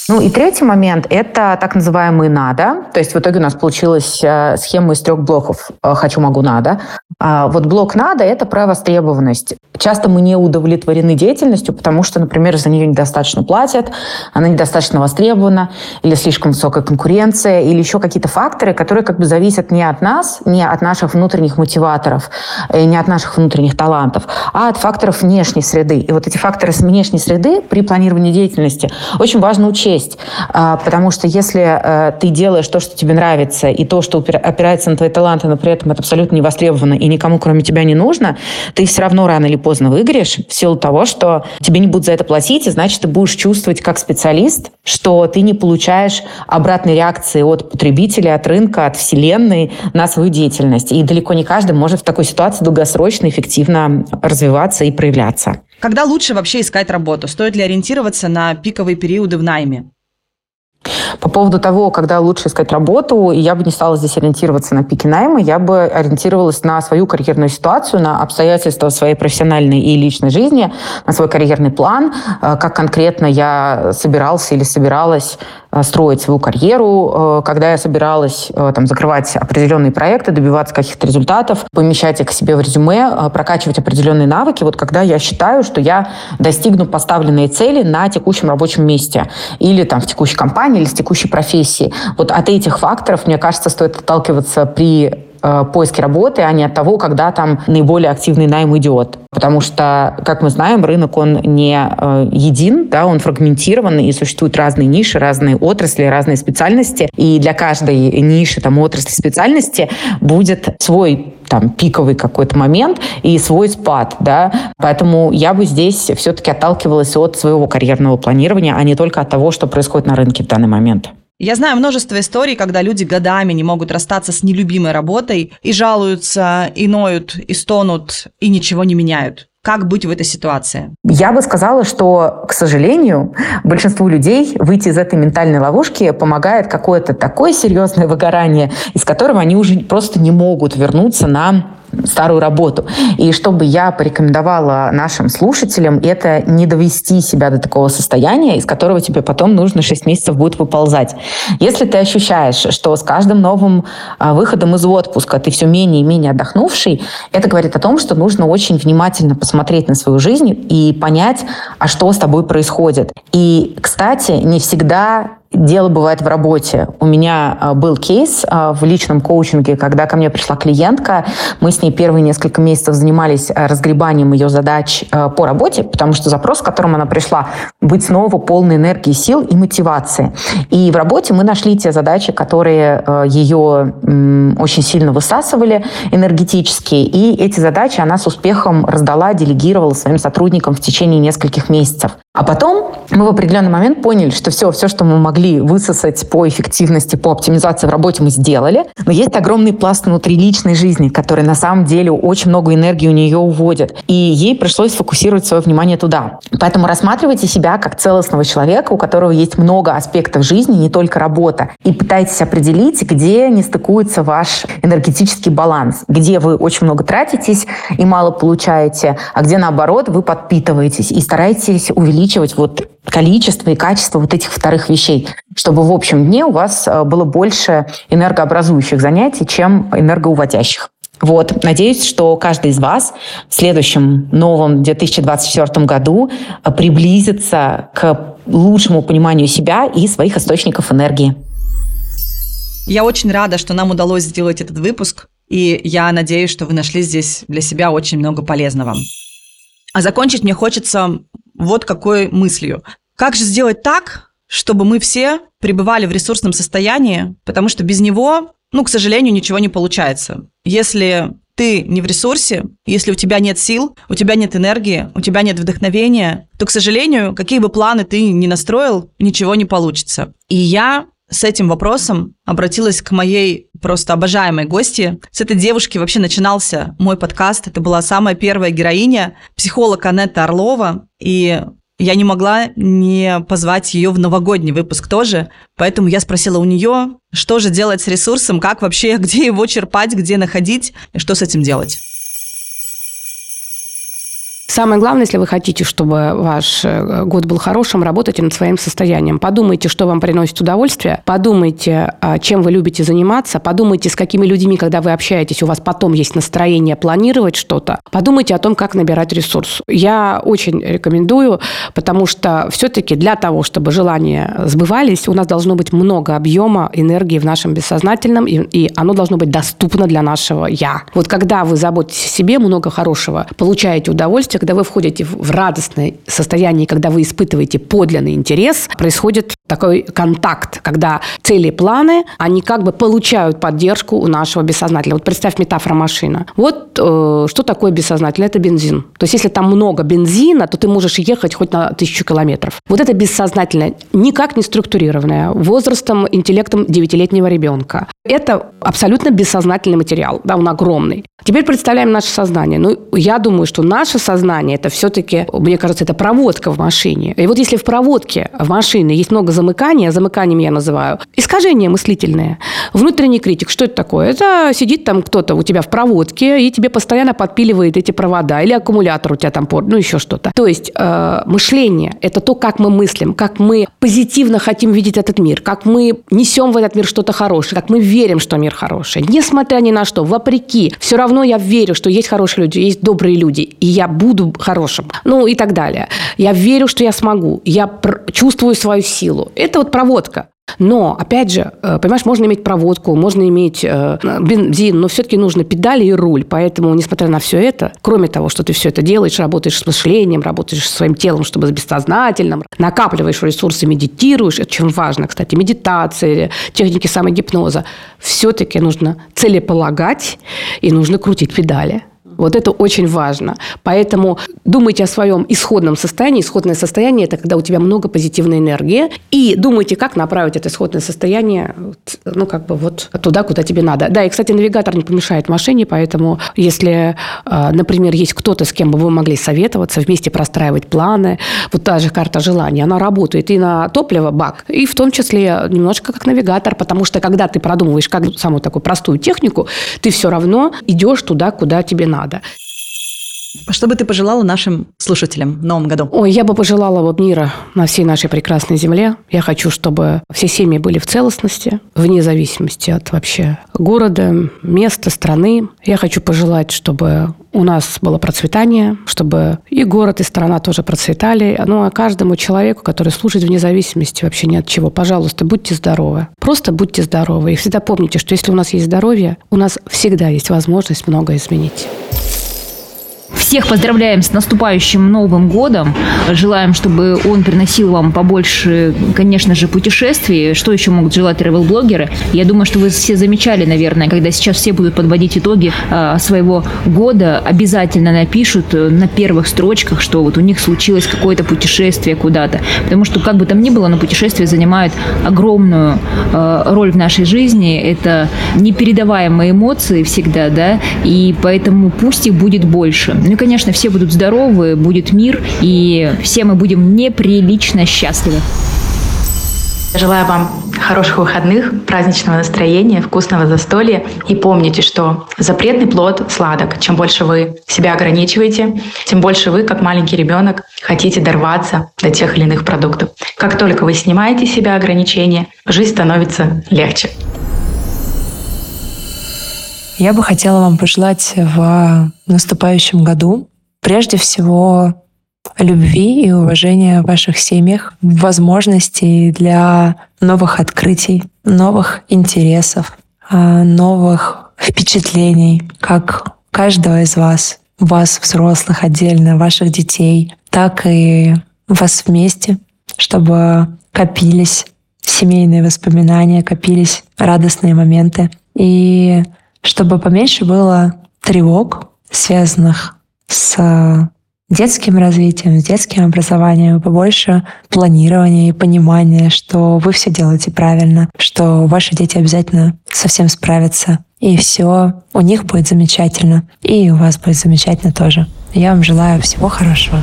Ну и третий момент – это так называемые «надо». То есть в итоге у нас получилась э, схема из трех блоков э, «хочу, могу, надо». А вот блок «надо» – это про востребованность. Часто мы не удовлетворены деятельностью, потому что, например, за нее недостаточно платят, она недостаточно востребована, или слишком высокая конкуренция, или еще какие-то факторы, которые как бы зависят не от нас, не от наших внутренних мотиваторов, э, не от наших внутренних талантов, а от факторов внешней среды. И вот эти факторы с внешней среды при планировании деятельности очень важно учесть есть. А, потому что если э, ты делаешь то, что тебе нравится, и то, что опирается на твои таланты, но при этом это абсолютно не востребовано и никому, кроме тебя, не нужно, ты все равно рано или поздно выиграешь в силу того, что тебе не будут за это платить, и значит, ты будешь чувствовать как специалист, что ты не получаешь обратной реакции от потребителя, от рынка, от вселенной на свою деятельность. И далеко не каждый может в такой ситуации долгосрочно, эффективно развиваться и проявляться. Когда лучше вообще искать работу? Стоит ли ориентироваться на пиковые периоды в найме? По поводу того, когда лучше искать работу, я бы не стала здесь ориентироваться на пики найма, я бы ориентировалась на свою карьерную ситуацию, на обстоятельства своей профессиональной и личной жизни, на свой карьерный план, э, как конкретно я собирался или собиралась строить свою карьеру, э, когда я собиралась э, там, закрывать определенные проекты, добиваться каких-то результатов, помещать их к себе в резюме, прокачивать определенные навыки, вот когда я считаю, что я достигну поставленные цели на текущем рабочем месте или там в текущей компании, или с текущей профессии. Вот от этих факторов, мне кажется, стоит отталкиваться при э, поиске работы, а не от того, когда там наиболее активный найм идет. Потому что, как мы знаем, рынок, он не э, един, да, он фрагментирован, и существуют разные ниши, разные отрасли, разные специальности. И для каждой ниши, там, отрасли, специальности будет свой там пиковый какой-то момент и свой спад, да, поэтому я бы здесь все-таки отталкивалась от своего карьерного планирования, а не только от того, что происходит на рынке в данный момент. Я знаю множество историй, когда люди годами не могут расстаться с нелюбимой работой и жалуются, и ноют, и стонут, и ничего не меняют. Как быть в этой ситуации? Я бы сказала, что, к сожалению, большинству людей выйти из этой ментальной ловушки помогает какое-то такое серьезное выгорание, из которого они уже просто не могут вернуться на старую работу. И что бы я порекомендовала нашим слушателям, это не довести себя до такого состояния, из которого тебе потом нужно 6 месяцев будет выползать. Если ты ощущаешь, что с каждым новым а, выходом из отпуска ты все менее и менее отдохнувший, это говорит о том, что нужно очень внимательно посмотреть на свою жизнь и понять, а что с тобой происходит. И, кстати, не всегда дело бывает в работе. У меня а, был кейс а, в личном коучинге, когда ко мне пришла клиентка. Мы с ней первые несколько месяцев занимались а, разгребанием ее задач по работе, потому что запрос, с которым она пришла, быть снова полной энергии, сил и мотивации. И в работе мы нашли те задачи, которые ее очень сильно высасывали энергетически. И эти задачи она с успехом раздала, делегировала своим сотрудникам в течение нескольких месяцев. А потом мы в определенный момент поняли, что все, все, что мы могли высосать по эффективности, по оптимизации в работе, мы сделали. Но есть огромный пласт внутри личной жизни, который на самом деле очень много энергии у нее уводит. И ей пришлось сфокусировать свое внимание туда. Поэтому рассматривайте себя как целостного человека, у которого есть много аспектов жизни, не только работа. И пытайтесь определить, где не стыкуется ваш энергетический баланс, где вы очень много тратитесь и мало получаете, а где наоборот вы подпитываетесь и стараетесь увеличить увеличивать вот количество и качество вот этих вторых вещей, чтобы в общем дне у вас э, было больше энергообразующих занятий, чем энергоуводящих. Вот, надеюсь, что каждый из вас в следующем новом 2024 году э, приблизится к лучшему пониманию себя и своих источников энергии. Я очень рада, что нам удалось сделать этот выпуск, и я надеюсь, что вы нашли здесь для себя очень много полезного. А закончить мне хочется вот какой мыслью. Как же сделать так, чтобы мы все пребывали в ресурсном состоянии, потому что без него, ну, к сожалению, ничего не получается. Если ты не в ресурсе, если у тебя нет сил, у тебя нет энергии, у тебя нет вдохновения, то, к сожалению, какие бы планы ты ни настроил, ничего не получится. И я с этим вопросом обратилась к моей просто обожаемой гости. С этой девушки вообще начинался мой подкаст. Это была самая первая героиня, психолог Анетта Орлова. И я не могла не позвать ее в новогодний выпуск тоже, поэтому я спросила у нее, что же делать с ресурсом, как вообще, <laughs> где его черпать, где находить и что с этим делать. Самое главное, если вы хотите, чтобы ваш э, год был хорошим, работайте над своим состоянием. Подумайте, что вам приносит удовольствие, подумайте, а, чем вы любите заниматься, подумайте, с какими людьми, когда вы общаетесь, у вас потом есть настроение планировать что-то. Подумайте о том, как набирать ресурс. Я очень рекомендую, потому что все-таки для того, чтобы желания сбывались, у нас должно быть много объема энергии в нашем бессознательном, и, оно должно быть доступно для нашего «я». Вот когда вы заботитесь о себе, много хорошего, получаете удовольствие, когда вы входите в радостное состояние, когда вы испытываете подлинный интерес, происходит такой контакт, когда цели планы, они как бы получают поддержку у нашего бессознательного. Вот представь метафора машина. Вот э, что такое бессознательное? Это бензин. То есть если там много бензина, то ты можешь ехать хоть на тысячу километров. Вот это бессознательное, никак не структурированное, возрастом, интеллектом девятилетнего ребенка. Это абсолютно бессознательный материал, да, он огромный. Теперь представляем наше сознание. Ну, я думаю, что наше сознание, это все-таки, мне кажется, это проводка в машине. И вот если в проводке в машине есть много замыкания, замыканием я называю, искажение мыслительное, внутренний критик, что это такое? Это сидит там кто-то у тебя в проводке и тебе постоянно подпиливает эти провода, или аккумулятор у тебя там, ну, еще что-то. То есть э, мышление – это то, как мы мыслим, как мы позитивно хотим видеть этот мир, как мы несем в этот мир что-то хорошее, как мы верим, что мир хороший. Несмотря ни на что, вопреки, все равно я верю, что есть хорошие люди, есть добрые люди, и я буду хорошим. Ну и так далее. Я верю, что я смогу. Я чувствую свою силу. Это вот проводка. Но, опять же, э, понимаешь, можно иметь проводку, можно иметь э, бензин, но все-таки нужно педали и руль. Поэтому, несмотря на все это, кроме того, что ты все это делаешь, работаешь с мышлением, работаешь со своим телом, чтобы с бессознательным, накапливаешь ресурсы, медитируешь, это очень важно, кстати, медитация, техники самогипноза, все-таки нужно целеполагать и нужно крутить педали. Вот это очень важно. Поэтому думайте о своем исходном состоянии. Исходное состояние – это когда у тебя много позитивной энергии. И думайте, как направить это исходное состояние ну, как бы вот туда, куда тебе надо. Да, и, кстати, навигатор не помешает машине, поэтому если, а, например, есть кто-то, с кем бы вы могли советоваться, вместе простраивать планы, вот та же карта желаний, она работает и на топливо, бак, и в том числе немножко как навигатор, потому что когда ты продумываешь как самую такую простую технику, ты все равно идешь туда, куда тебе надо надо. Что бы ты пожелала нашим слушателям в новом году? Ой, я бы пожелала вот мира на всей нашей прекрасной земле. Я хочу, чтобы все семьи были в целостности, вне зависимости от вообще города, места, страны. Я хочу пожелать, чтобы у нас было процветание, чтобы и город, и страна тоже процветали. Ну, а каждому человеку, который служит вне зависимости вообще ни от чего, пожалуйста, будьте здоровы. Просто будьте здоровы. И всегда помните, что если у нас есть здоровье, у нас всегда есть возможность много изменить. Всех поздравляем с наступающим Новым годом. Желаем, чтобы он приносил вам побольше, конечно же, путешествий. Что еще могут желать travel-блогеры? Я думаю, что вы все замечали, наверное, когда сейчас все будут подводить итоги э, своего года, обязательно напишут э, на первых строчках, что вот у них случилось какое-то путешествие куда-то. Потому что, как бы там ни было, но путешествия занимают огромную э, роль в нашей жизни. Это непередаваемые эмоции всегда, да, и поэтому пусть их будет больше. Ну и, конечно, все будут здоровы, будет мир, и все мы будем неприлично счастливы. Желаю вам хороших выходных, праздничного настроения, вкусного застолья. И помните, что запретный плод сладок. Чем больше вы себя ограничиваете, тем больше вы, как маленький ребенок, хотите дорваться до тех или иных продуктов. Как только вы снимаете себя ограничения, жизнь становится легче. Я бы хотела вам пожелать в наступающем году прежде всего любви и уважения в ваших семьях, возможностей для новых открытий, новых интересов, а, новых впечатлений, как каждого из вас, вас, взрослых отдельно, ваших детей, так и вас вместе, чтобы копились семейные воспоминания, копились радостные моменты. И чтобы поменьше было тревог, связанных с детским развитием, с детским образованием, побольше планирования и понимания, что вы все делаете правильно, что ваши дети обязательно совсем справятся, и все у них будет замечательно, и у вас будет замечательно тоже. Я вам желаю всего хорошего.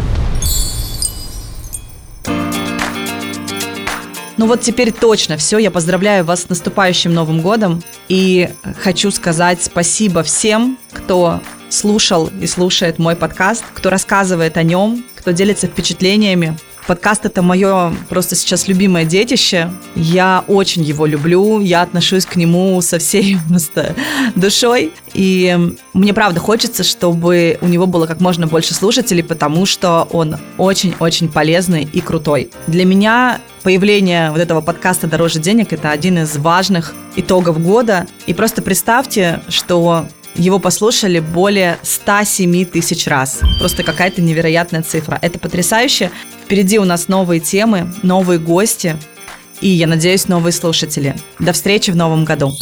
Ну вот теперь точно все. Я поздравляю вас с наступающим Новым годом. И хочу сказать спасибо всем, кто слушал и слушает мой подкаст, кто рассказывает о нем, кто делится впечатлениями. Подкаст это мое просто сейчас любимое детище. Я очень его люблю, я отношусь к нему со всей <laughs> просто душой. И мне правда хочется, чтобы у него было как можно больше слушателей, потому что он очень-очень полезный и крутой. Для меня появление вот этого подкаста «Дороже денег» — это один из важных итогов года. И просто представьте, что его послушали более 107 тысяч раз. Просто какая-то невероятная цифра. Это потрясающе. Впереди у нас новые темы, новые гости и, я надеюсь, новые слушатели. До встречи в новом году.